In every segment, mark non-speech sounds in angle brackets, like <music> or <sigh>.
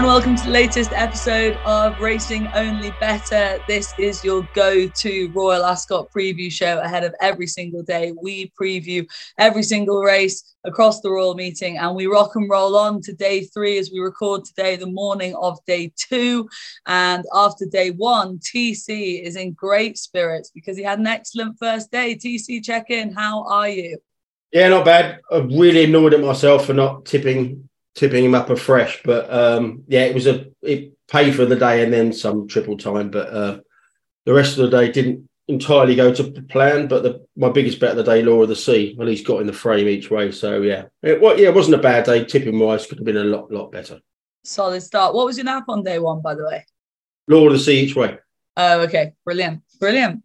And welcome to the latest episode of Racing Only Bettor. This is your go to Royal Ascot preview show ahead of every single day. We preview every single race across the Royal meeting and we rock and roll on to day three as we record today, the morning of day two. And after day one, TC is in great spirits because he had an excellent first day. TC, check in. How are you? Yeah, not bad. I'm really annoyed at myself for not tipping tipping him up afresh. But um, yeah, it was a it paid for the day and then some triple time. But uh, the rest of the day didn't entirely go to plan. But the, my biggest bet of the day, Law of the Sea, well, he's got in the frame each way. So yeah, it, well, yeah, it wasn't a bad day. Tipping wise, could have been a lot lot better. Solid start. What was your nap on day one, by the way? Law of the Sea each way. Oh, okay, brilliant, brilliant.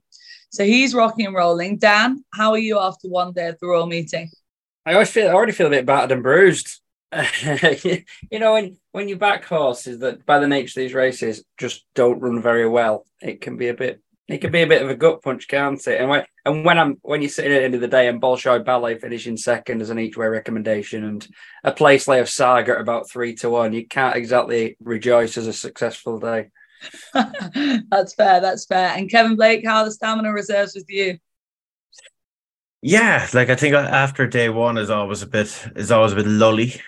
So he's rocking and rolling. Dan, how are you after one day of the Royal meeting? I always feel I already feel a bit battered and bruised. <laughs> you know, when when you back horses that by the nature of these races just don't run very well, it can be a bit it can be a bit of a gut punch, can't it? And when and when I'm when you're sitting at the end of the day and Bolshoi Ballet finishing second as an each way recommendation and a place lay of Saga at about three to one, you can't exactly rejoice as a successful day. <laughs> that's fair, that's fair. And Kevin Blake, how the stamina reserves with you? Yeah, like I think after day one is always a bit is always a bit lully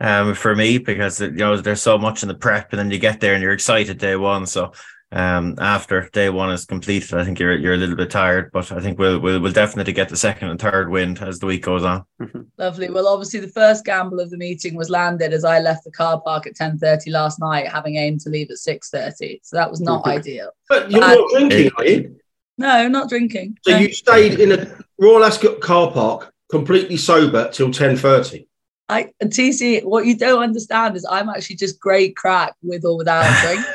um, for me because you know there's so much in the prep, and then you get there and you're excited day one. So um, after day one is completed, I think you're you're a little bit tired, but I think we'll we'll, we'll definitely get the second and third wind as the week goes on. Mm-hmm. Lovely. Well, obviously the first gamble of the meeting was landed as I left the car park at ten thirty last night, having aimed to leave at six thirty. So that was not ideal. But you're not drinking, are you? No, not drinking. So no. you stayed in a Royal Ascot car park completely sober till ten thirty. I TC, what you don't understand is I'm actually just great crack with or without a <laughs> drink.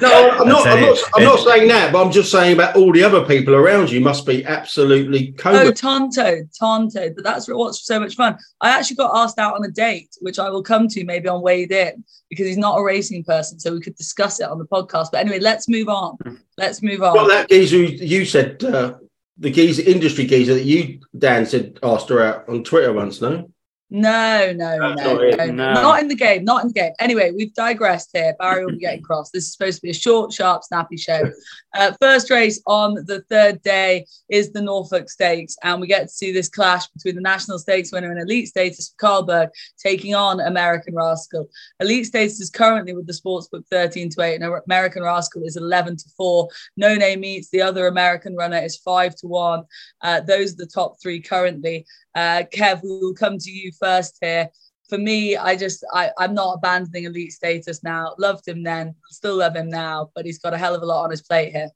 no, I'm not. I'm not. I'm not saying that, but I'm just saying about all the other people around you must be absolutely coma. Oh, tonto, tonto. But that's what's so much fun. I actually got asked out on a date, which I will come to maybe on Wade In because he's not a racing person, so we could discuss it on the podcast. But anyway, let's move on. Let's move on. Well, that geezer you said, uh, the geezer industry geezer that you Dan said asked her out on Twitter once, no? No, no, no, no, no, not in the game, not in the game. Anyway, we've digressed here. Barry will be getting <laughs> cross. This is supposed to be a short, sharp, snappy show. Uh, first race on the third day is the Norfolk Stakes, and we get to see this clash between the National Stakes winner and Elite Status Karl Burke taking on American Rascal. Elite Status is currently with the sportsbook 13 to 8, and American Rascal is 11 to 4. No name meets the other American runner is 5 to 1. Uh, those are the top three currently. Uh, Kev, we will come to you first here. For me, I just I, I'm not abandoning elite status now. Loved him then, still love him now, but he's got a hell of a lot on his plate here.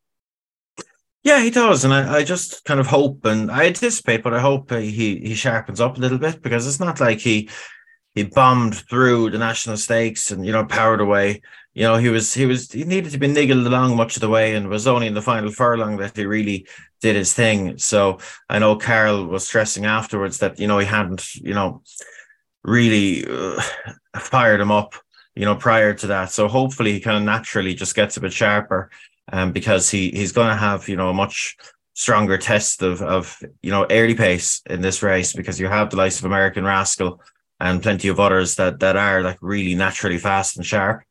Yeah, he does, and I, I just kind of hope and I anticipate, but I hope he he sharpens up a little bit because it's not like he he bombed through the national stakes and you know powered away. You know he was he was he needed to be niggled along much of the way, and was only in the final furlong that he really did his thing. So I know Karl was stressing afterwards that you know he hadn't you know really uh, fired him up you know prior to that. So hopefully he kind of naturally just gets a bit sharper, um, because he he's going to have you know a much stronger test of of you know early pace in this race because you have the likes of American Rascal and plenty of others that that are like really naturally fast and sharp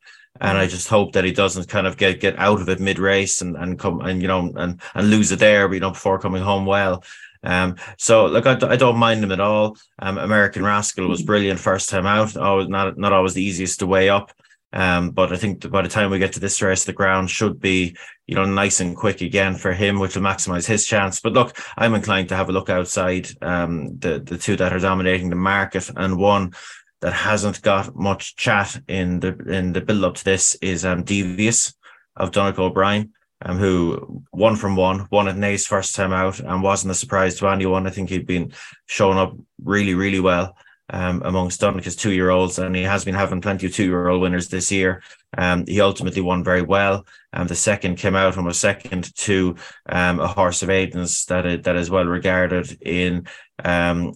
and I just hope that he doesn't kind of get get out of it mid race and and come and you know and and lose it there, you know, before coming home well. Um, so look, I, I don't mind him at all. Um, American Rascal was brilliant first time out. Always not not always the easiest to weigh up. Um, but I think by the time we get to this race, the ground should be, you know, nice and quick again for him, which will maximize his chance. But look, I'm inclined to have a look outside um, the the two that are dominating the market, and one that hasn't got much chat in the in the build up to this is um Devious of Donnacha O'Brien, um, who won from one, won at Naas first time out, and wasn't a surprise to anyone. I think he'd been showing up really, really well um, amongst Donnacha's two year olds, and he has been having plenty of two year old winners this year. Um, he ultimately won very well. Um, the second came out from a second to um, a horse of Aidan's that that is well regarded in um,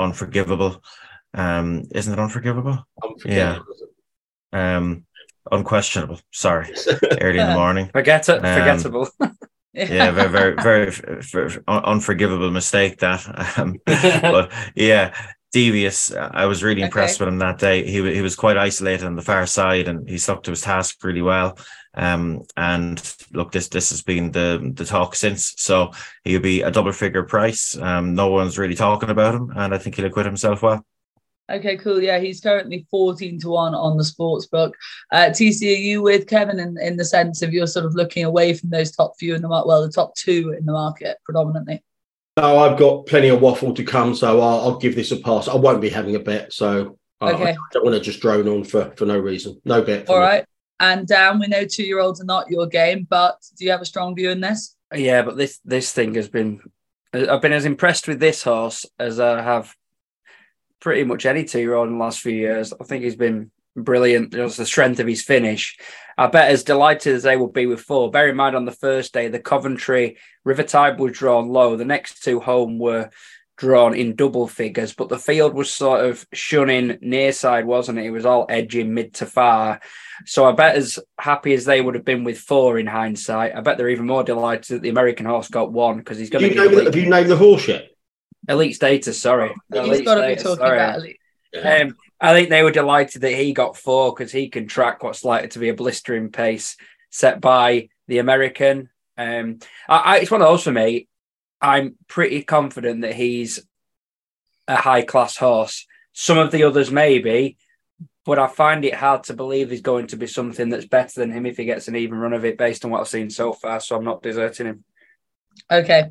Unforgivable. Um, isn't it unforgivable? unforgivable yeah. Um, unquestionable. Sorry, <laughs> early in the morning. Forget it. Um, forgettable. <laughs> yeah, very, very, very, very, unforgivable mistake that. Um, <laughs> but yeah, devious. I was really impressed okay. with him that day. He he was quite isolated on the far side, and he stuck to his task really well. Um, and look, this this has been the the talk since. So he'll be a double figure price. Um, no one's really talking about him, and I think he'll acquit himself well. Okay, cool. Yeah, he's currently 14 to 1 on the sports book. Uh, TC, are you with Kevin in, in the sense of you're sort of looking away from those top few in the market, well, the top two in the market predominantly? No, I've got plenty of waffle to come, so I'll, I'll give this a pass. I won't be having a bet, so uh, okay. I, I don't want to just drone on for, for no reason. No bet. All me. right. And Dan, we know two year olds are not your game, but do you have a strong view in this? Yeah, but this this thing has been uh, I've been as impressed with this horse as I have pretty much any two year old in the last few years. I think he's been brilliant. Just the strength of his finish. I bet as delighted as they will be with four. Bear in mind on the first day, the Coventry River Tiber was drawn low. The next two home were drawn in double figures, but the field was sort of shunning near side, wasn't it? It was all edging mid to far. So I bet as happy as they would have been with four in hindsight, I bet they're even more delighted that the American horse got one because he's going to. Be. Have you named the horse yet? Elite status, sorry. He's got to be talking sorry. about elite. Um, I think they were delighted that he got four because he can track what's likely to be a blistering pace set by the American. Um, I, I, it's one of those for me. I'm pretty confident that he's a high class horse. Some of the others maybe, but I find it hard to believe he's going to be something that's better than him if he gets an even run of it based on what I've seen so far. So I'm not deserting him. Okay,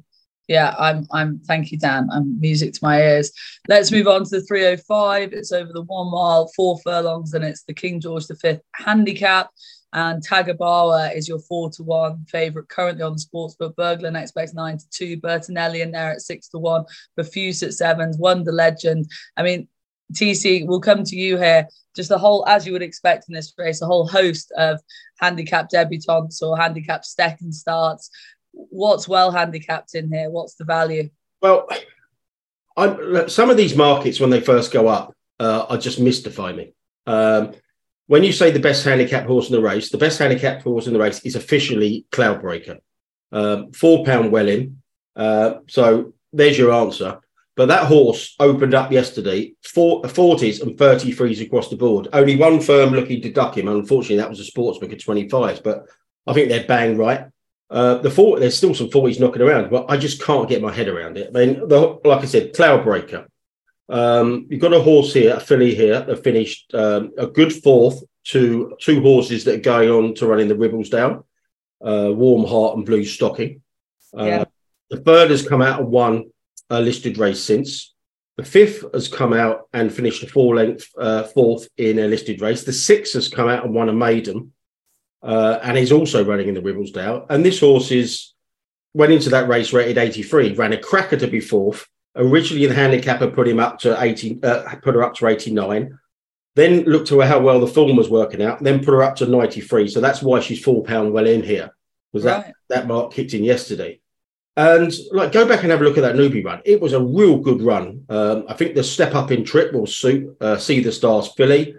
yeah, I'm I'm thank you, Dan. I'm music to my ears. Let's move on to the 305. It's over the one mile, four furlongs, and it's the King George V handicap. And Tagabawa is your four to one favorite currently on the sports book. Burglar expects nine to two. Bertinelli in there at six to one. Refuse at sevens. Wonder Legend. I mean, TC, we'll come to you here. Just a whole, as you would expect in this race, a whole host of handicap debutantes or handicap second starts what's well handicapped in here? What's the value? Well, I'm, some of these markets when they first go up uh, are just mystify me. Um, when you say the best handicap horse in the race, the best handicap horse in the race is officially Cloudbreaker, um, four pound Welling. Uh, so there's your answer. But that horse opened up yesterday, four, 40s and 33s across the board. Only one firm looking to duck him. Unfortunately, that was a sportsbook at 25s, but I think they're bang right. Uh, the 40, there's still some 40s knocking around, but I just can't get my head around it. I mean, the, like I said, Cloudbreaker. Um, you've got a horse here, a filly here that finished um, a good fourth to two horses that are going on to run in the Ribblesdale, uh, Warm Heart and Blue Stocking. Uh, yeah. The third has come out and won a listed race since. The fifth has come out and finished a four length uh, fourth in a listed race. The sixth has come out and won a maiden uh, and he's also running in the Ribblesdale. And this horse is went into that race rated 83, ran a cracker to be fourth. Originally, the handicapper put him up to 80, uh, put her up to 89. Then looked to how well the form was working out. Then put her up to 93. So that's why she's four pound well in here. Was right. that that mark kicked in yesterday? And like, go back and have a look at that newbie run. It was a real good run. Um, I think the step up in trip will suit uh, Sea the Stars filly.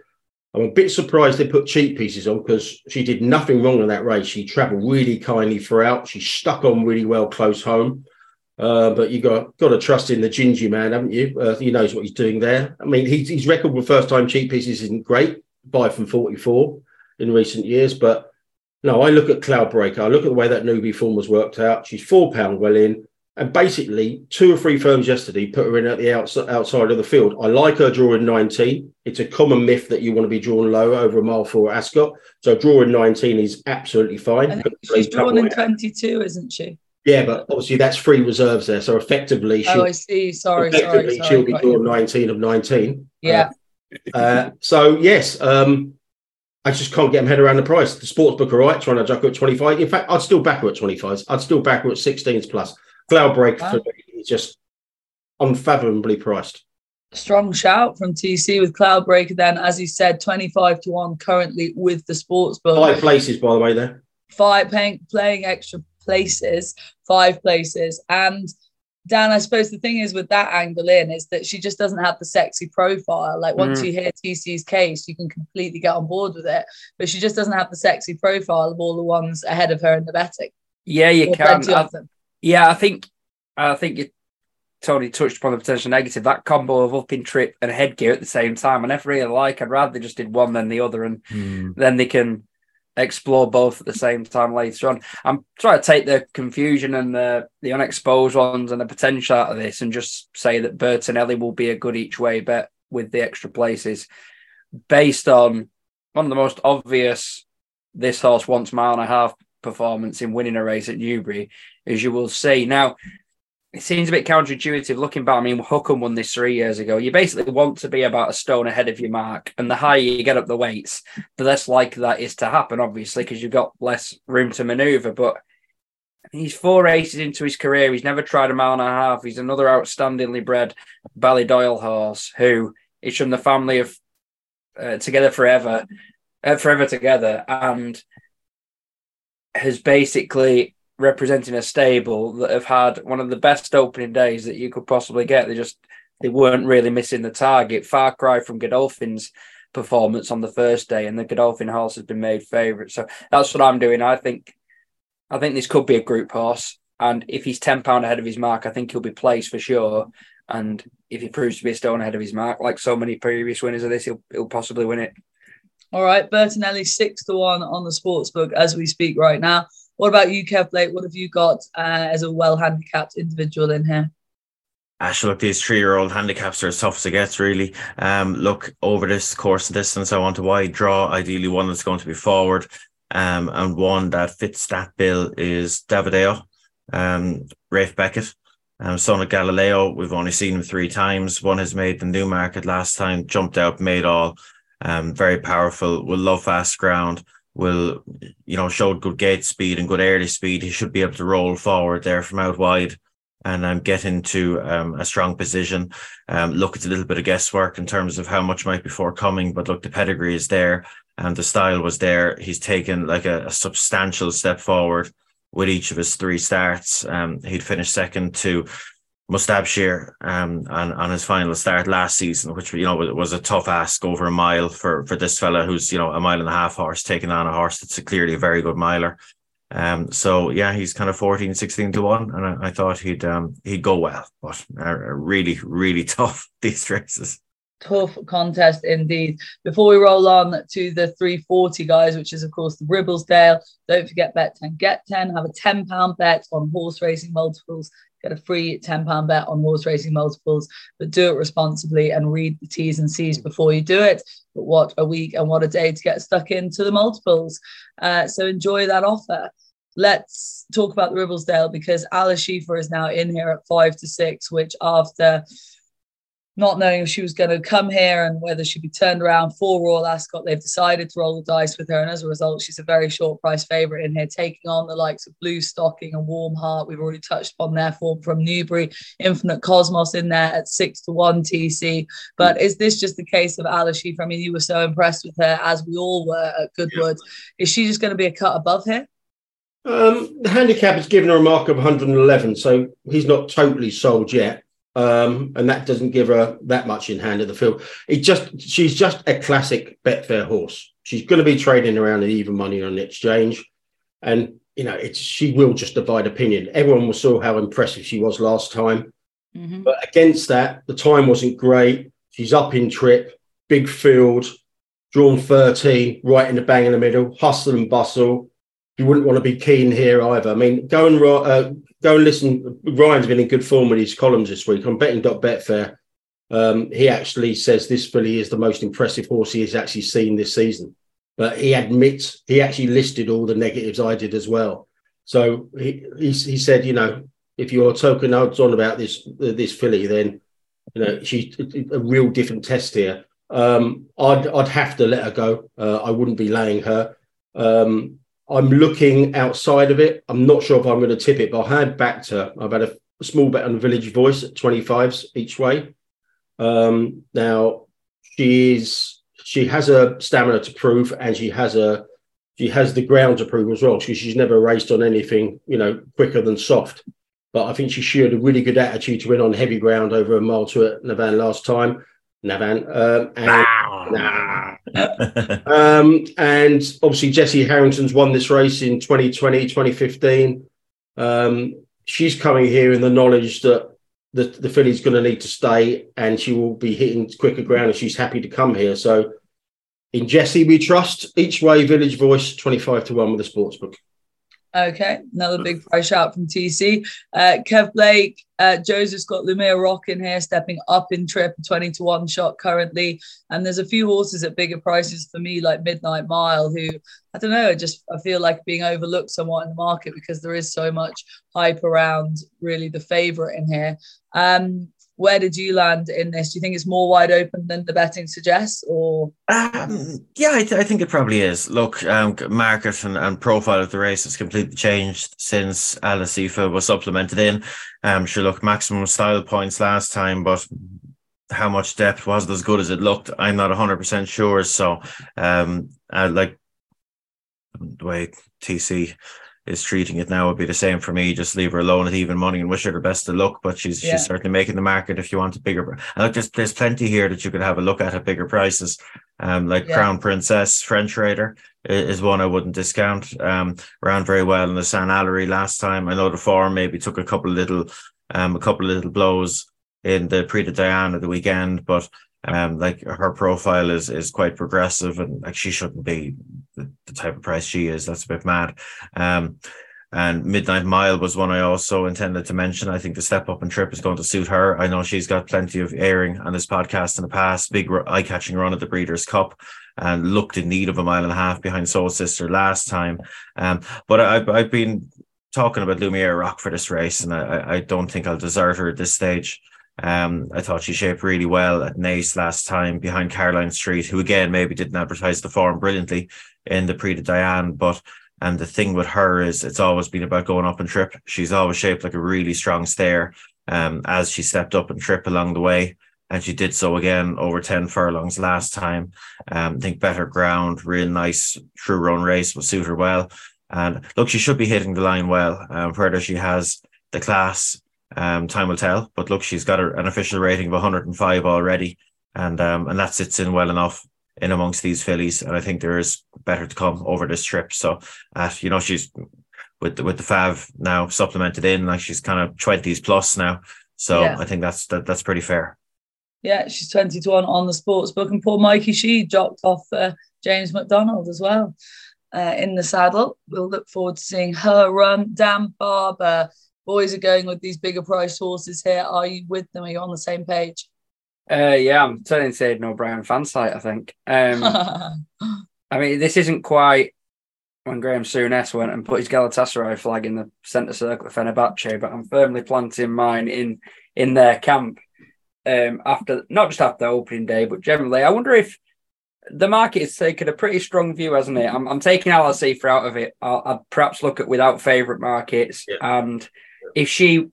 I'm a bit surprised they put cheek pieces on because she did nothing wrong in that race. She travelled really kindly throughout. She stuck on really well close home. Uh, but you got got to trust in the Gingy man, haven't you? Uh, he knows what he's doing there. I mean, his record with first time cheek pieces isn't great, five from 44 in recent years. But no, I look at Cloudbreaker. I look at the way that newbie form was worked out. She's four pound well in. And basically, two or three firms yesterday put her in at the outside, outside of the field. I like her drawing 19. It's a common myth that you want to be drawn low over a mile four Ascot. So drawing 19 is absolutely fine. she's drawn in 22, isn't she? Yeah, but obviously that's free reserves there. So effectively, oh, I see. Sorry, effectively sorry, she'll be drawn 19 of 19. Yeah. Uh, uh, so yes, um, I just can't get my head around the price. The sports book, are right, trying to jack her at 25. In fact, I'd still back her at 25. I'd still back her at 16s plus. Cloudbreaker wow. for me is just unfathomably priced. Strong shout from TC with Cloudbreaker. Then, as he said, twenty-five to one currently with the sports book. Five places, by the way. There, five paying, playing extra places, five places, and Dan, I suppose the thing is with that angle in is that she just doesn't have the sexy profile. Like once mm. you hear TC's case, you can completely get on board with it, but she just doesn't have the sexy profile of all the ones ahead of her in the betting. Yeah, you or can. Yeah, I think I think it, Tony touched upon the potential negative. That combo of upping trip and headgear at the same time, I never really like. I'd rather they just did one than the other, and mm. then they can explore both at the same time later on. I'm trying to take the confusion and the the unexposed ones and the potential out of this, and just say that Bertinelli will be a good each way bet with the extra places, based on one of the most obvious. This horse wants mile and a half performance in winning a race at Newbury, as you will see. Now, it seems a bit counterintuitive looking back. I mean, Hukum won this three years ago. You basically want to be about a stone ahead of your mark, and the higher you get up the weights, the less likely that is to happen, obviously, because you've got less room to maneuver. But he's four races into his career. He's never tried a mile and a half. He's another outstandingly bred Ballydoyle horse who is from the family of uh, Together Forever, uh, Forever Together, and has basically representing a stable that have had one of the best opening days that you could possibly get. They just they weren't really missing the target. Far cry from Godolphin's performance on the first day, and the Godolphin horse has been made favourite. So that's what I'm doing. I think I think this could be a group horse, and if he's ten pound ahead of his mark, I think he'll be placed for sure. And if he proves to be a stone ahead of his mark, like so many previous winners of this, he'll he'll possibly win it. All right, Bertinelli six to one on the sports book as we speak right now. What about you, Kev Blake? What have you got uh, as a well handicapped individual in here? Actually, look, these three-year-old handicaps are as tough as it gets, really. Um, look over this course and distance, I want a wide draw. Ideally, one that's going to be forward, um, and one that fits that bill is Davideo, um, Ralph Beckett, um, son of Galileo. We've only seen him three times. One has made the Newmarket last time, jumped out, made all. Um, very powerful. Will love fast ground will, you know, showed good gate speed and good early speed. He should be able to roll forward there from out wide and um, get into um, a strong position. Um, look, it's a little bit of guesswork in terms of how much might be forthcoming, but look, the pedigree is there and the style was there. He's taken like a, a substantial step forward with each of his three starts. Um, he'd finished second to Mustabshir um, on, on his final start last season, which you know was a tough ask over a mile for for this fella who's you know a mile and a half horse taking on a horse that's a clearly a very good miler. Um, so yeah, he's kind of 14, 16 to one, and I, I thought he'd um he'd go well, but uh, really, really <laughs> tough these races. Tough contest indeed. Before we roll on to the 340 guys, which is of course the Ribblesdale, don't forget bet 10 get 10. Have a 10 pound bet on horse racing multiples get a free £10 bet on horse racing multiples, but do it responsibly and read the T's and C's before you do it. But what a week and what a day to get stuck into the multiples. Uh, so enjoy that offer. Let's talk about the Ribblesdale because Al Asifah is now in here at five to six, which after not knowing if she was going to come here and whether she'd be turned around for Royal Ascot. They've decided to roll the dice with her, and as a result, she's a very short price favourite in here, taking on the likes of Blue Stocking and Warm Heart. We've already touched upon their form from Newbury, Infinite Cosmos in there at six to one TC. But is this just the case of Al Asifah? I mean, you were so impressed with her, as we all were at Goodwood. Yeah. Is she just going to be a cut above here? Um, the handicap has given her a mark of 111, so he's not totally sold yet um, and that doesn't give her that much in hand of the field. It just she's just a classic Betfair horse. She's going to be trading around at even money on the exchange, and you know it's she will just divide opinion. Everyone saw how impressive she was last time, mm-hmm. but against that, the time wasn't great. She's up in trip, big field, drawn 13, right in the bang in the middle, hustle and bustle. You wouldn't want to be keen here either. I mean, go and uh, go and listen. Ryan's been in good form with his columns this week on betting.betfair. Um, he actually says this filly is the most impressive horse he has actually seen this season. But he admits he actually listed all the negatives I did as well. So he he, he said, you know, if you're token odds on about this this filly, then you know she's a real different test here. Um, I'd I'd have to let her go. Uh, I wouldn't be laying her. Um, I'm looking outside of it. I'm not sure if I'm going to tip it, but I had backed her. I've had a, small bet on Village Voice at 25s each way. Um, now she is she has a stamina to prove, and she has a she has the ground to prove as well because she's never raced on anything you know quicker than soft. But I think she showed a really good attitude to win on heavy ground over a mile to at Navan last time. Navan. Um, and, nah. um, and obviously, Jessie Harrington's won this race in 2020, 2015. Um, she's coming here in the knowledge that the, the filly's going to need to stay and she will be hitting quicker ground and she's happy to come here. So in Jessie, we trust each way village voice 25 to 1 with the sports book. Okay, another big price out from TC. Uh, Kev Blake, uh, Joseph's got Lumiere Rock in here, stepping up in trip, 20 to 1 shot currently. And there's a few horses at bigger prices for me, like Midnight Mile, who I don't know, I just I feel like being overlooked somewhat in the market because there is so much hype around really the favourite in here. Um, where did you land in this? Do you think it's more wide open than the betting suggests, or? Um, yeah, I, th- I, think it probably is. Look, um, market and, and, profile of the race has completely changed since Al Asifah was supplemented in. Um, sure, look, maximum style points last time, but how much depth was it as good as it looked? I'm not 100% sure. So, um, uh, like the way TC is treating it now would be the same for me. Just leave her alone at even money and wish her the best of luck. But she's yeah. she's certainly making the market if you want a bigger. And look, there's there's plenty here that you could have a look at at bigger prices. Um, like yeah. Crown Princess French Raider is one I wouldn't discount. Um, ran very well in the St. Alary last time. I know the form maybe took a couple of little, um, a couple of little blows in the Prix de Diane of the weekend, but um, like her profile is is quite progressive, and like she shouldn't be the, the type of price she is. That's a bit mad. Um, and Midnight Mile was one I also intended to mention. I think the step up and trip is going to suit her. I know she's got plenty of airing on this podcast in the past. Big eye catching run at the Breeders' Cup and looked in need of a mile and a half behind Soul Sister last time. Um, but I, I've been talking about Lumiere Rock for this race, and I, I don't think I'll desert her at this stage. Um, I thought she shaped really well at Naas last time behind Caroline Street, who again maybe didn't advertise the form brilliantly in the Prix de Diane, but and the thing with her is it's always been about going up and trip. She's always shaped like a really strong stair. Um, as she stepped up and trip along the way, and she did so again over 10 furlongs last time. Um, I think better ground, real nice true run race will suit her well. And look, she should be hitting the line well. Um, whether she has the class um, time will tell. But look, she's got an official rating of 105 already, and um, and that sits in well enough in amongst these fillies. And I think there is better to come over this trip. So, uh, you know, she's with the, with the Fav now supplemented in, like she's kind of 20s plus now. So yeah. I think that's that, that's pretty fair. Yeah, she's 20 to 1 on the sports book. And poor Mikey She dropped off uh, James McDonald as well uh, in the saddle. We'll look forward to seeing her run. Dan Barber boys are going with these bigger price horses here. Are you with them? Are you on the same page? Uh, yeah, I'm turning to no Brian fan site, I think. Um, <laughs> I mean, this isn't quite when Graham Souness went and put his Galatasaray flag in the centre circle of Fenerbahce, but I'm firmly planting mine in in their camp um, after not just after opening day, but generally. I wonder if the market has taken a pretty strong view, hasn't it? I'm, I'm taking LSC for out of it. I'll, I'd perhaps look at without favourite markets yeah. and if she,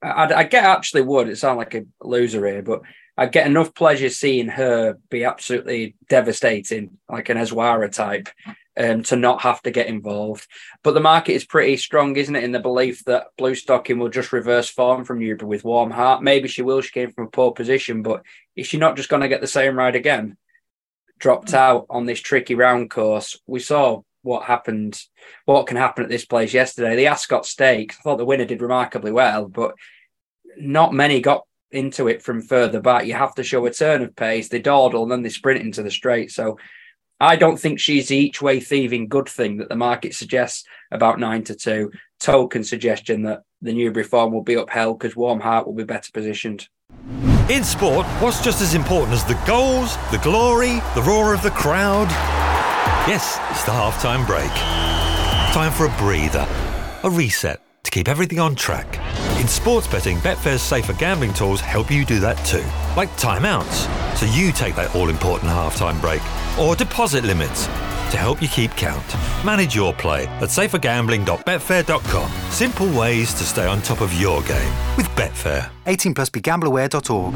I, I get actually would it sound like a loser here, but I get enough pleasure seeing her be absolutely devastating, like an Eswara type, um, to not have to get involved. But the market is pretty strong, isn't it, in the belief that Blue Stocking will just reverse form from Newbury with warm heart. Maybe she will. She came from a poor position, but is she not just going to get the same ride again? Dropped out on this tricky round course. We saw what happened, what can happen at this place yesterday. The Ascot Stakes, I thought the winner did remarkably well, but not many got into it from further back. You have to show a turn of pace. They dawdle and then they sprint into the straight. So I don't think she's the each way thieving good thing that the market suggests about nine to two. Token suggestion that the Newbury form will be upheld because Warm Heart will be better positioned. In sport, what's just as important as the goals, the glory, the roar of the crowd? Yes, it's the halftime break. Time for a breather, a reset to keep everything on track. In sports betting, Betfair's safer gambling tools help you do that too, like timeouts, so you take that all important halftime break, or deposit limits to help you keep count. Manage your play at safergambling.betfair.com. Simple ways to stay on top of your game with Betfair. 18 plus begambleaware.org.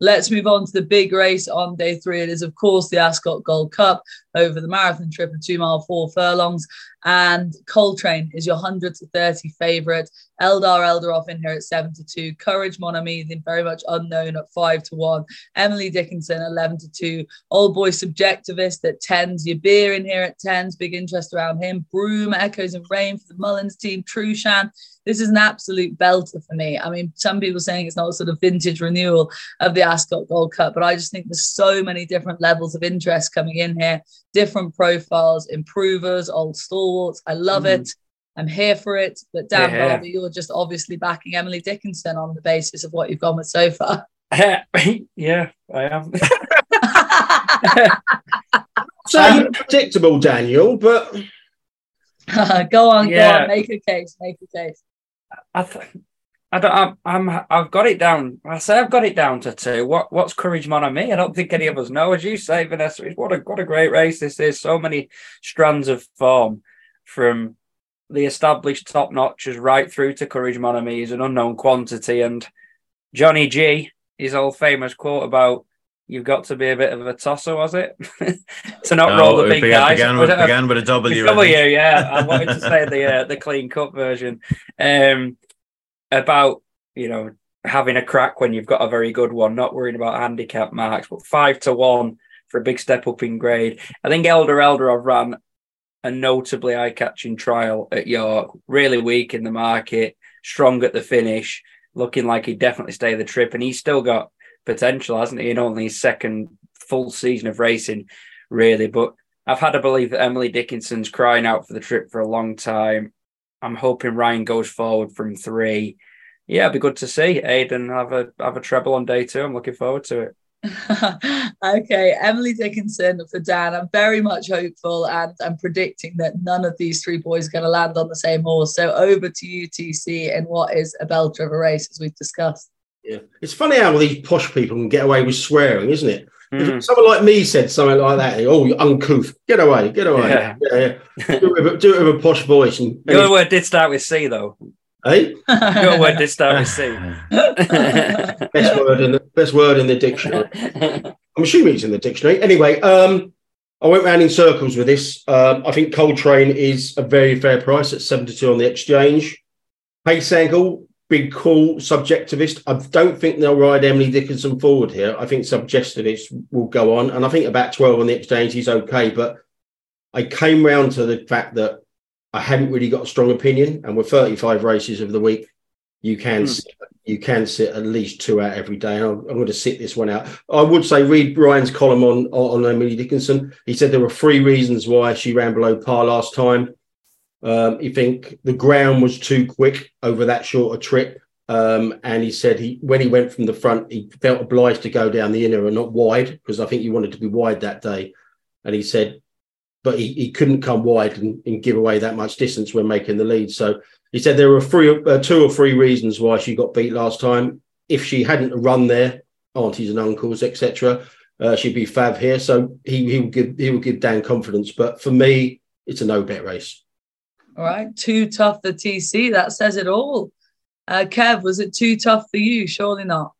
Let's move on to the big race on day three. It is, of course, the Ascot Gold Cup over the marathon trip of two mile, four furlongs. And Coltrane is your 100 to 30 favourite. Eldar Eldarov in here at 7 to 2. Courage Mon Ami, very much unknown at 5 to 1. Emily Dickinson 11 to 2. Old Boy Subjectivist at 10s. Yibir in here at 10s. Big interest around him. Broome, Echoes in Rain for the Mullins team. Trushan this is an absolute belter for me. I mean, some people saying it's not a sort of vintage renewal of the Ascot Gold Cup, but I just think there's so many different levels of interest coming in here, different profiles, improvers, old stalwarts. I love mm. it. I'm here for it. But Dan yeah. Barber, you're just obviously backing Emily Dickinson on the basis of what you've gone with so far. <laughs> <laughs> yeah, I am. <laughs> so um, predictable, Daniel, but go on, yeah. go on, make a case, make a case. I th- I don't. I'm, I'm. I've got it down. I say I've got it down to two. What What's Courage Mon Ami? I don't think any of us know. As you say, Vanessa, what a what a great race this is. So many strands of form from the established top notches right through to Courage Mon Ami is an unknown quantity. And Johnny G, his old famous quote about you've got to be a bit of a tosser, was it? <laughs> to not no, roll the big began, guys. Began with, began with a W. <laughs> W, yeah. I wanted to say the uh, the clean cut version. Um, about you know having a crack when you've got a very good one, not worrying about handicap marks, but five to one for a big step up in grade. I think Eldar Eldarov ran a notably eye-catching trial at York, really weak in the market, strong at the finish, looking like he'd definitely stay the trip, and he's still got potential, hasn't he? In only his second full season of racing, really. But I've had to believe that Emily Dickinson's crying out for the trip for a long time. I'm hoping Ryan goes forward from three. Yeah, it'd be good to see Aidan have a have a treble on day two. I'm looking forward to it. <laughs> okay, Emily Dickinson for Dan. I'm very much hopeful and I'm predicting that none of these three boys are going to land on the same horse. So over to you, TC, and what is a belter of a race, as we've discussed. Yeah, it's funny how these posh people can get away with swearing, isn't it? Mm. If someone like me said something like that, oh, you uncouth, get away, get away. Yeah. yeah, yeah. do, it with, do, it with, a posh voice. And, and Your word did start with C, though. Hey, your word did start with C. <laughs> best word in the best word in the dictionary. I'm assuming it's in the dictionary. Anyway, um, I went round in circles with this. Um, I think Coltrane is a very fair price at 72 on the exchange. Pace angle, big call, subjectivist. I don't think they'll ride Emily Dickinson forward here. I think subjectivist will go on. And I think about 12 on the exchange is okay. But I came round to the fact that I hadn't really got a strong opinion. And with 35 races of the week, you can mm. you can sit at least two out every day. And I'm, I'm, going to sit this one out. I would say read Ryan's column on on Emily Dickinson. He said there were three reasons why she ran below par last time. Um, he think the ground was too quick over that shorter trip. Um, and he said he when he went from the front, he felt obliged to go down the inner and not wide because I think he wanted to be wide that day. And he said but he, he couldn't come wide and, and, give away that much distance when making the lead. So he said there were three, uh, two or three reasons why she got beat last time. If she hadn't run there, aunties and uncles, etc., uh, she'd be fav here. So he he will give he will give Dan confidence. But for me, it's a no bet race. All right, too tough the TC. That says it all. Uh, Kev, was it too tough for you? Surely not.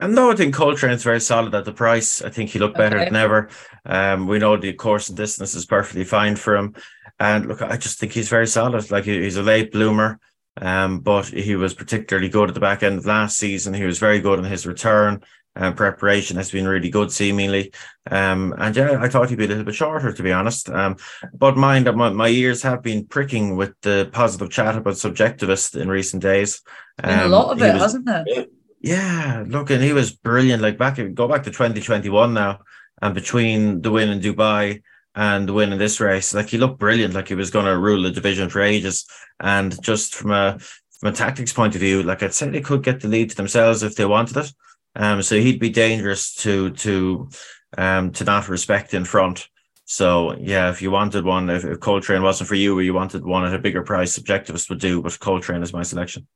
And no, I think Coltrane is very solid at the price. I think he looked better okay. than ever. Um, we know the course and distance is perfectly fine for him. And look, I just think he's very solid. Like he's a late bloomer, um, but he was particularly good at the back end of last season. He was very good in his return. Um, preparation has been really good, seemingly. Um, and yeah, I thought he'd be a little bit shorter, to be honest. Um, but mind that my, my ears have been pricking with the positive chat about subjectivist in recent days. Um, a lot of it, was, hasn't there? Yeah, look, and he was brilliant. Like back, go back to 2021 now, and between the win in Dubai and the win in this race, like he looked brilliant. Like he was going to rule the division for ages. And just from a from a tactics point of view, like I'd say they could get the lead to themselves if they wanted it. Um, so he'd be dangerous to to um to not respect in front. So yeah, if you wanted one, if, if Coltrane wasn't for you, or you wanted one at a bigger price, Subjectivist would do. But Coltrane is my selection.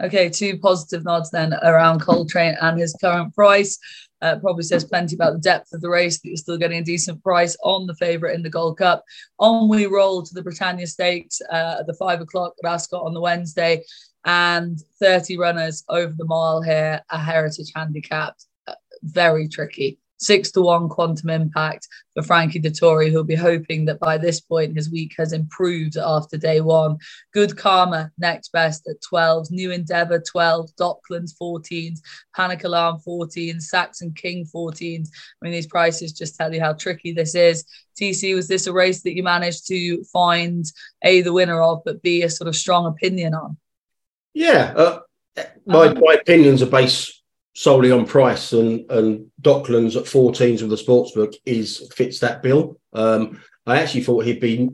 Okay, two positive nods then around Coltrane and his current price. Uh, probably says plenty about the depth of the race, but you're still getting a decent price on the favourite in the Gold Cup. On we roll to the Britannia Stakes uh, at the five o'clock at Ascot on the Wednesday, and 30 runners over the mile here, a heritage handicapped. Uh, very tricky six to one quantum impact for Frankie Dettori, who'll be hoping that by this point his week has improved after day one. Good Karma next best at 12, New Endeavour 12, Docklands 14s, Panic Alarm 14s, Saxon King 14s. I mean, these prices just tell you how tricky this is. TC, was this a race that you managed to find A, the winner of, but B, a sort of strong opinion on? Yeah, uh, my um, my opinions are based solely on price, and and Docklands at 14s with the sportsbook is fits that bill. Um, I actually thought he'd be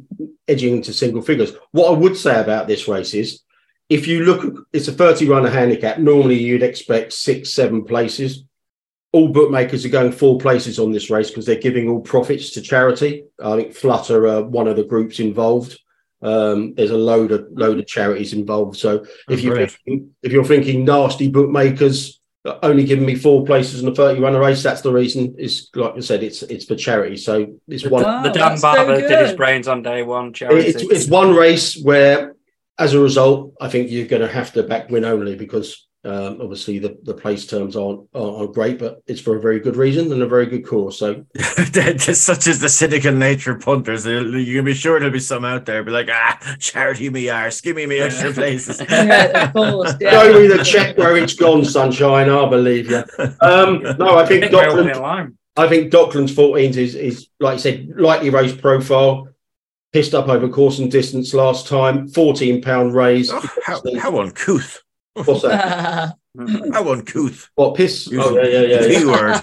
edging into single figures. What I would say about this race is, if you look, it's a 30 runner handicap. Normally, you'd expect six, seven places. All bookmakers are going four places on this race because they're giving all profits to charity. I think Flutter are one of the groups involved. Um, there's a load of load of charities involved. So if you if you're thinking nasty bookmakers only giving me four places in the 30 runner race, that's the reason. Is like I said, it's it's for charity. So it's one. the Dan Barber so did his brains on day one. Charity. It's, it's one race where, as a result, I think you're going to have to back win only because um, obviously, the, the place terms aren't, aren't great, but it's for a very good reason and a very good cause. So, <laughs> such as the cynical nature of punters, you can be sure there'll be some out there be like, ah, charity me arse, give me me extra places. <laughs> yeah, of course. <laughs> Yeah. Show me the check where it's gone, sunshine. I believe you. Um, no, I think Dockland, I think Dockland's 14s is, is like I said, lightly raised profile. Pissed up over course and distance last time. 14 pound raise. Oh, how, how uncouth. What's that? <laughs> How uncouth. What piss? Oh, yeah, yeah, yeah. T word.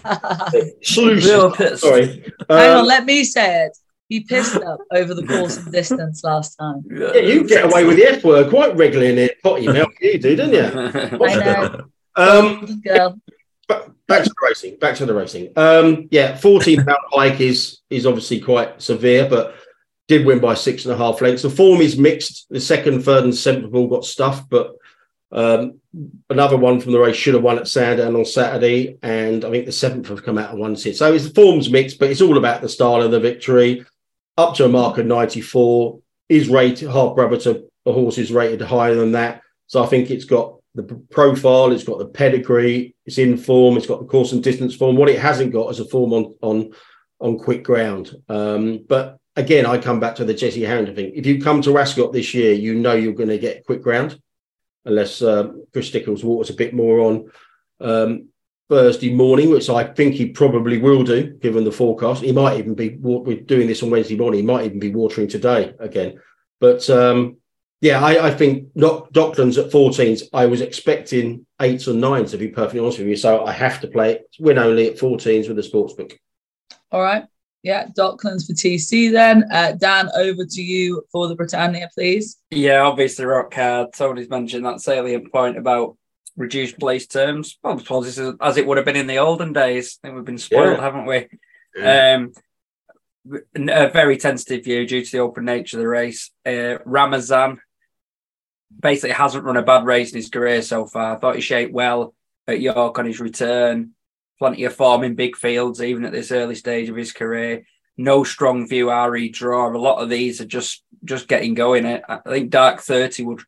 Sorry. Hang on, um, let me say it. He pissed up over the course of distance last time. Yeah, you get away with the F word quite regularly in it. Potty <laughs> milk, you do, didn't you? I know. Um, girl. Back to the racing. Back to the racing. Um, yeah, 14 pound <laughs> hike is is obviously quite severe, but did win by six and a half lengths. The form is mixed. The second, third, and seventh all got stuffed, but um, another one from the race should have won at Sandown on Saturday, and I think the seventh have come out of one sit. So it's the form's mixed, but it's all about the style of the victory. Up to a mark of 94 is rated half brother to a horse is rated higher than that. So I think it's got the profile, it's got the pedigree, it's in form, it's got the course and distance form. What it hasn't got is a form on on on quick ground. Um, but again, I come back to the Jessie Harrington thing. If you come to Ascot this year, you know you're going to get quick ground unless uh, Chris Stickels waters a bit more on um, Thursday morning, which I think he probably will do, given the forecast. He might even be we're doing this on Wednesday morning. He might even be watering today again. But um, yeah, I, I think Doc, Docklands at 14s. I was expecting eights or nines to be perfectly honest with you. So I have to play it win only at 14s with the sportsbook. All right. Yeah, Docklands for TC then. Uh, Dan, over to you for the Britannia, please. Yeah, obviously, rock card. Somebody's mentioned that salient point about reduced place terms. Well, I suppose this is as it would have been in the olden days. I think we've been spoiled, yeah. haven't we? Yeah. Um, a very tentative view due to the open nature of the race. Uh, Ramazan basically hasn't run a bad race in his career so far. I thought he shaped well at York on his return plenty of form in big fields, even at this early stage of his career. No strong view RE draw. A lot of these are just just getting going. I think Dark 30 would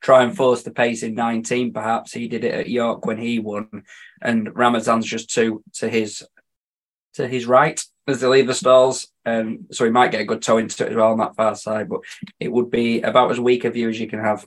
try and force the pace in 19, perhaps. He did it at York when he won. And Ramazan's just to to his to his right as they leave the stalls. Um, so he might get a good toe into it as well on that far side, but it would be about as weak a view as you can have.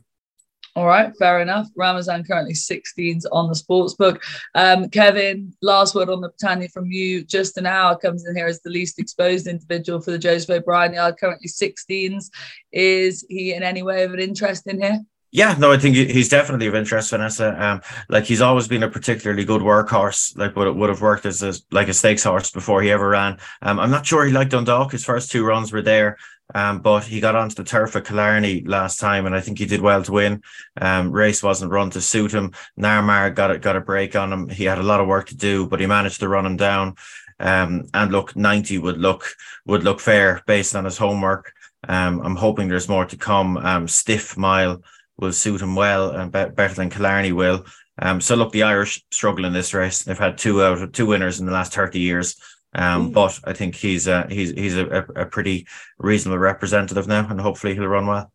All right, fair enough. Ramazan currently 16s on the sports book. Um, Kevin, last word on the Britannia from you. Just an Hour comes in here as the least exposed individual for the Joseph O'Brien yard, currently 16s. Is he in any way of an interest in here? Yeah, no, I think he's definitely of interest, Vanessa. Um, like he's always been a particularly good workhorse. Like would it would have worked as a like a stakes horse before he ever ran. Um, I'm not sure he liked Dundalk. His first two runs were there. Um, but he got onto the turf at Killarney last time, and I think he did well to win. Um, race wasn't run to suit him. Narmar got it, got a break on him. He had a lot of work to do, but he managed to run him down. Um, and look, ninety would look would look fair based on his homework. Um, I'm hoping there's more to come. Um, stiff mile will suit him well and be- better than Killarney will. Um, so look, the Irish struggle in this race. They've had two out of two winners in the last 30 years. Um, but I think he's a, he's he's a, a pretty reasonable representative now, and hopefully he'll run well.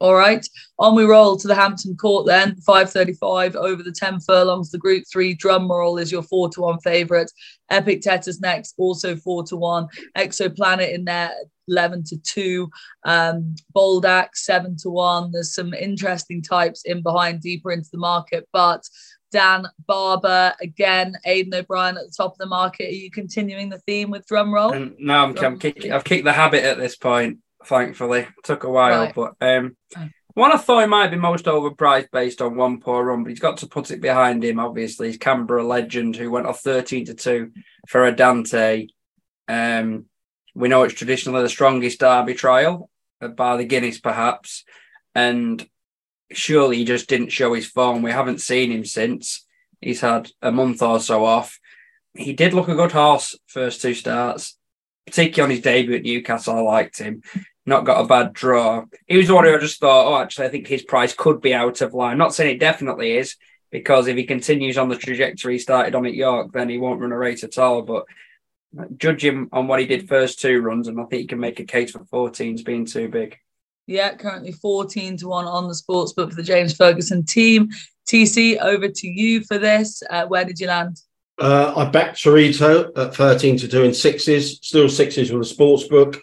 All right, on we roll to the Hampton Court then. 535 over the 10 furlongs. The Group 3 Drumroll is your 4 to 1 favourite. Epic Epictetus next, also 4 to 1. Exoplanet in there, 11 to 2. Um, Boldak, 7 to 1. There's some interesting types in behind deeper into the market, but Dan Barber again, Aidan O'Brien at the top of the market. Are you continuing the theme with drum roll? Um, no, I'm, I'm kicking. I've kicked the habit at this point. Thankfully, it took a while, right. but um, One I thought he might be most overpriced based on one poor run, but he's got to put it behind him. Obviously, he's Canberra legend who went off thirteen to two for Addante. Um, we know it's traditionally the strongest Derby trial, uh, by the Guinness perhaps, and surely he just didn't show his form. We haven't seen him since. He's had a month or so off. He did look a good horse first two starts, particularly on his debut at Newcastle. I liked him not got a bad draw. He was the one who I just thought, oh, actually, I think his price could be out of line. Not saying it definitely is, because if he continues on the trajectory he started on at York, then he won't run a race at all. But uh, judge him on what he did first two runs, and I think he can make a case for 14s being too big. Yeah, currently 14 to 1 on the sports book for the James Ferguson team. TC, over to you for this. Uh, where did you land? Uh, I backed Torito at 13 to 2 in sixes, still sixes with the sports book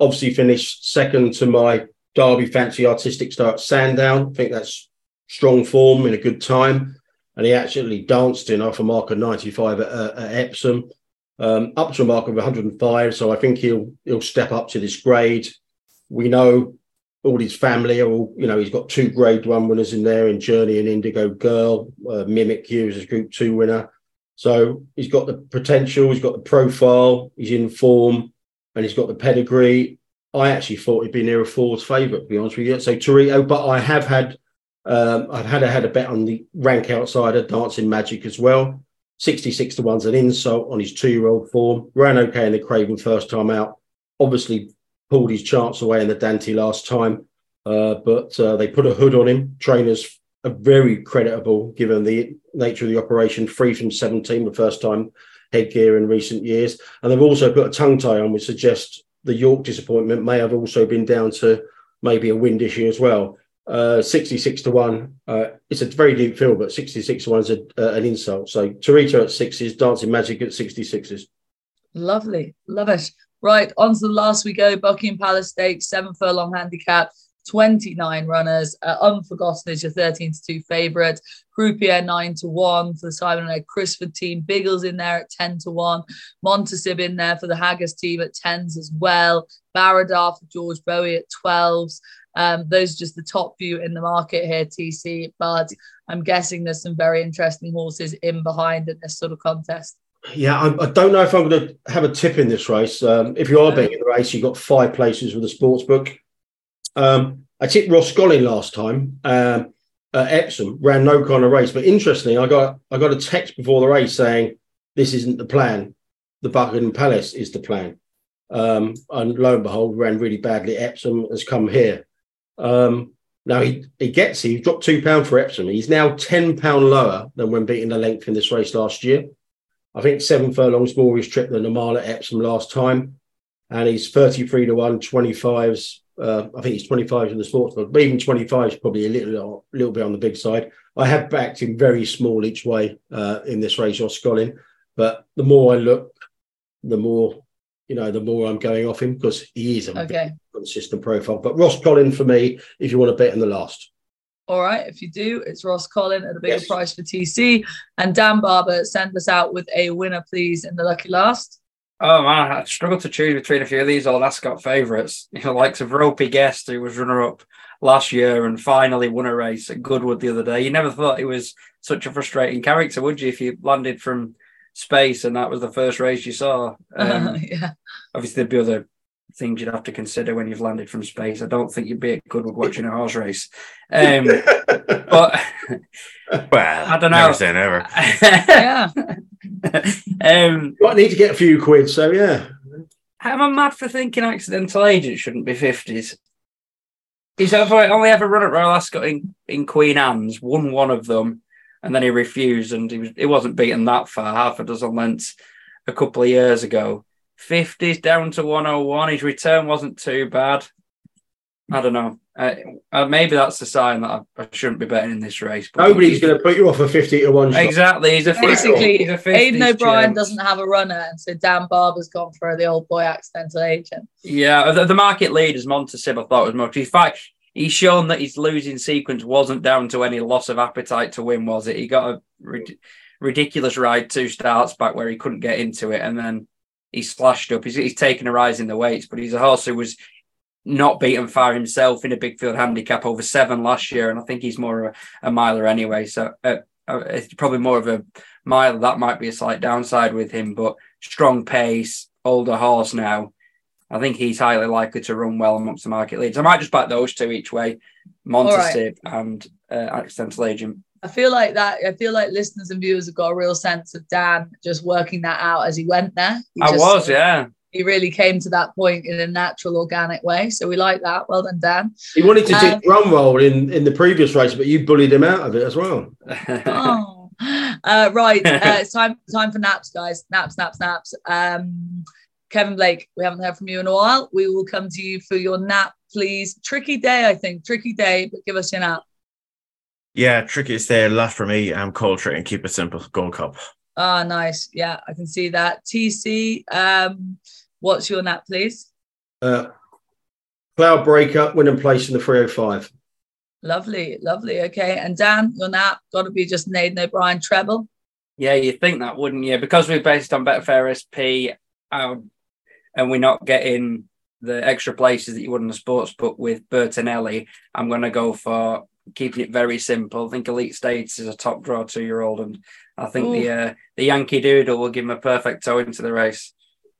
obviously finished second to my Derby Fancy Artistic Star at Sandown. I think that's strong form in a good time. And he actually danced in off a mark of 95 at, uh, at Epsom, um, up to a mark of 105. So I think he'll he'll step up to this grade. We know all his family are all, you know, he's got two grade one winners in there in Journey and Indigo Girl. Uh, Mimic Hughes is group two winner. So he's got the potential, he's got the profile, he's in form and he's got the pedigree. I actually thought he'd be near a four's favourite, to be honest with you. So Torito, but I have had um, I've had a had a bet on the rank outsider Dancing Magic as well. 66 to one's an insult on his two-year-old form. Ran okay in the Craven first time out. Obviously pulled his chance away in the Dante last time. Uh, but uh, they put a hood on him. Trainers are very creditable given the nature of the operation. Free from 17 the first time headgear in recent years. And they've also put a tongue tie on, which suggests the York disappointment may have also been down to maybe a wind issue as well. Uh, 66 to 1. Uh, it's a very deep field, but 66 to 1 is a, uh, an insult. So Torito at sixes, Dancing Magic at 66s. Lovely. Love it. Right, on to the last we go. Buckingham Palace Stakes, seven furlong handicap. 29 runners. Uh, Unforgotten is your 13 to 2 favourite. Croupier 9 to 1 for the Simon and Ed Crisford team. Biggles in there at 10 to 1. Montassib in there for the Haggas team at 10s as well. Baradar for George Boughey at 12s. Um, those are just the top few in the market here, TC. But I'm guessing there's some very interesting horses in behind in this sort of contest. Yeah, I, I don't know if I'm going to have a tip in this race. Um, if you are betting in the race, you've got five places with the sports book. Um, I tipped Rhoscolyn last time um, at Epsom, ran no kind of race. But interestingly, I got I got a text before the race saying this isn't the plan. The Buckingham Palace is the plan. Um, and lo and behold, ran really badly. Epsom has come here. Um, now he, he gets he dropped two pound for Epsom. He's now ten pound lower than when beating the length in this race last year. I think seven furlongs more his trip than the mile at Epsom last time, and he's thirty three to one, 25s uh, I think he's 25 in the sports book, but even 25 is probably a little, a little bit on the big side. I have backed him very small each way uh, in this race, Rhoscolyn. But the more I look, the more, you know, the more I'm going off him because he is a okay. consistent profile. But Rhoscolyn for me, if you want to bet in the last. All right. If you do, it's Rhoscolyn at a bigger yes. price for TC. And Dan Barber, send us out with a winner, please, in the lucky last. Oh man, I struggle to choose between a few of these old Ascot favourites. <laughs> You know, likes of Ropey Guest, who was runner up last year and finally won a race at Goodwood the other day. You never thought he was such a frustrating character, would you, if you landed from space and that was the first race you saw? <laughs> Um, yeah. Obviously, there'd be other things you'd have to consider when you've landed from space. I don't think you'd be at Goodwood <laughs> watching a horse race. Um, but <laughs> well, I don't know. Never say never. yeah. <laughs> um, I need to get a few quid, so yeah. Am I mad for thinking accidental agent shouldn't be fifties? He's only ever run at Royal Ascot in, in Queen Anne's, won one of them, and then he refused, and he was he wasn't beaten that far, half a dozen lengths a couple of years ago. Fifties down to one oh one. His return wasn't too bad. I don't know. Uh, uh, maybe that's a sign that I, I, shouldn't be betting in this race. Nobody's going to put you off a 50 to 1 Exactly. He's a Basically, he's a Aidan O'Brien doesn't have a runner, and so Dan Barber's gone for the old boy accidental agent. Yeah, the, the market leaders, Montassib, I thought was much. In fact, he's shown that his losing sequence wasn't down to any loss of appetite to win, was it? He got a rid- ridiculous ride two starts back where he couldn't get into it, and then he slashed up. He's, he's taken a rise in the weights, but he's a horse who was not beaten far himself in a big field handicap over seven last year, and I think he's more of a, a miler anyway. So uh, uh, it's probably more of a mile. That might be a slight downside with him, but strong pace, older horse now. I think he's highly likely to run well amongst the market leads. I might just back those two each way, Montassib right. and uh, Accidental Agent. I feel like that. I feel like listeners and viewers have got a real sense of Dan just working that out as he went there. He I just, was, yeah. He really came to that point in a natural, organic way. So we like that. Well done, Dan. He wanted to um, take drum roll in in the previous race, but you bullied him out of it as well. <laughs> oh. Uh, right, uh, <laughs> it's time time for naps, guys. Naps, naps, naps. Um, Kevin Blake, we haven't heard from you in a while. We will come to you for your nap, please. Tricky day, I think. Tricky day, but give us your nap. Yeah, trickiest day left for me. I'm Coltrane and keep it simple. Gold Cup. Ah, oh, nice. Yeah, I can see that. TC, um, what's your nap, please? Uh, cloud breaker, winning place in the 305. Lovely, lovely. Okay. And Dan, your nap got to be just Aidan O'Brien treble. Yeah, you think that, wouldn't you? Because we're based on Betfair SP um, and we're not getting the extra places that you would in the sports book with Bertinelli, I'm going to go for keeping it very simple. I think Elite Status is a top draw two year old, and I think Ooh. the uh, the Yankee Doodle will give him a perfect toe into the race.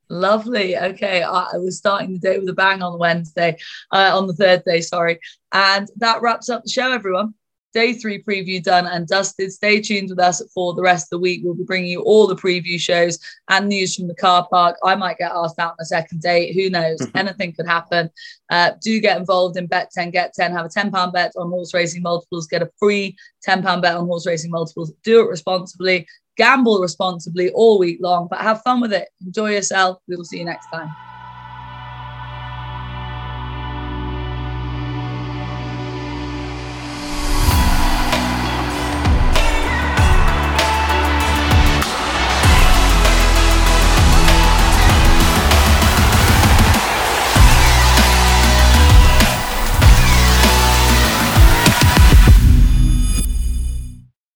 Lovely. Okay, I, I was starting the day with a bang on Wednesday, uh, on the third day, sorry, and that wraps up the show, everyone day three preview done and dusted. Stay tuned with us for the rest of the week. We'll be bringing you all the preview shows and news from the car park. I might get asked out on a second date. Who knows? Mm-hmm. Anything could happen. Uh, do get involved in Bet 10, Get 10. Have a £10 bet on horse racing multiples. Get a free £10 bet on horse racing multiples. Do it responsibly. Gamble responsibly all week long, but have fun with it. Enjoy yourself. We will see you next time.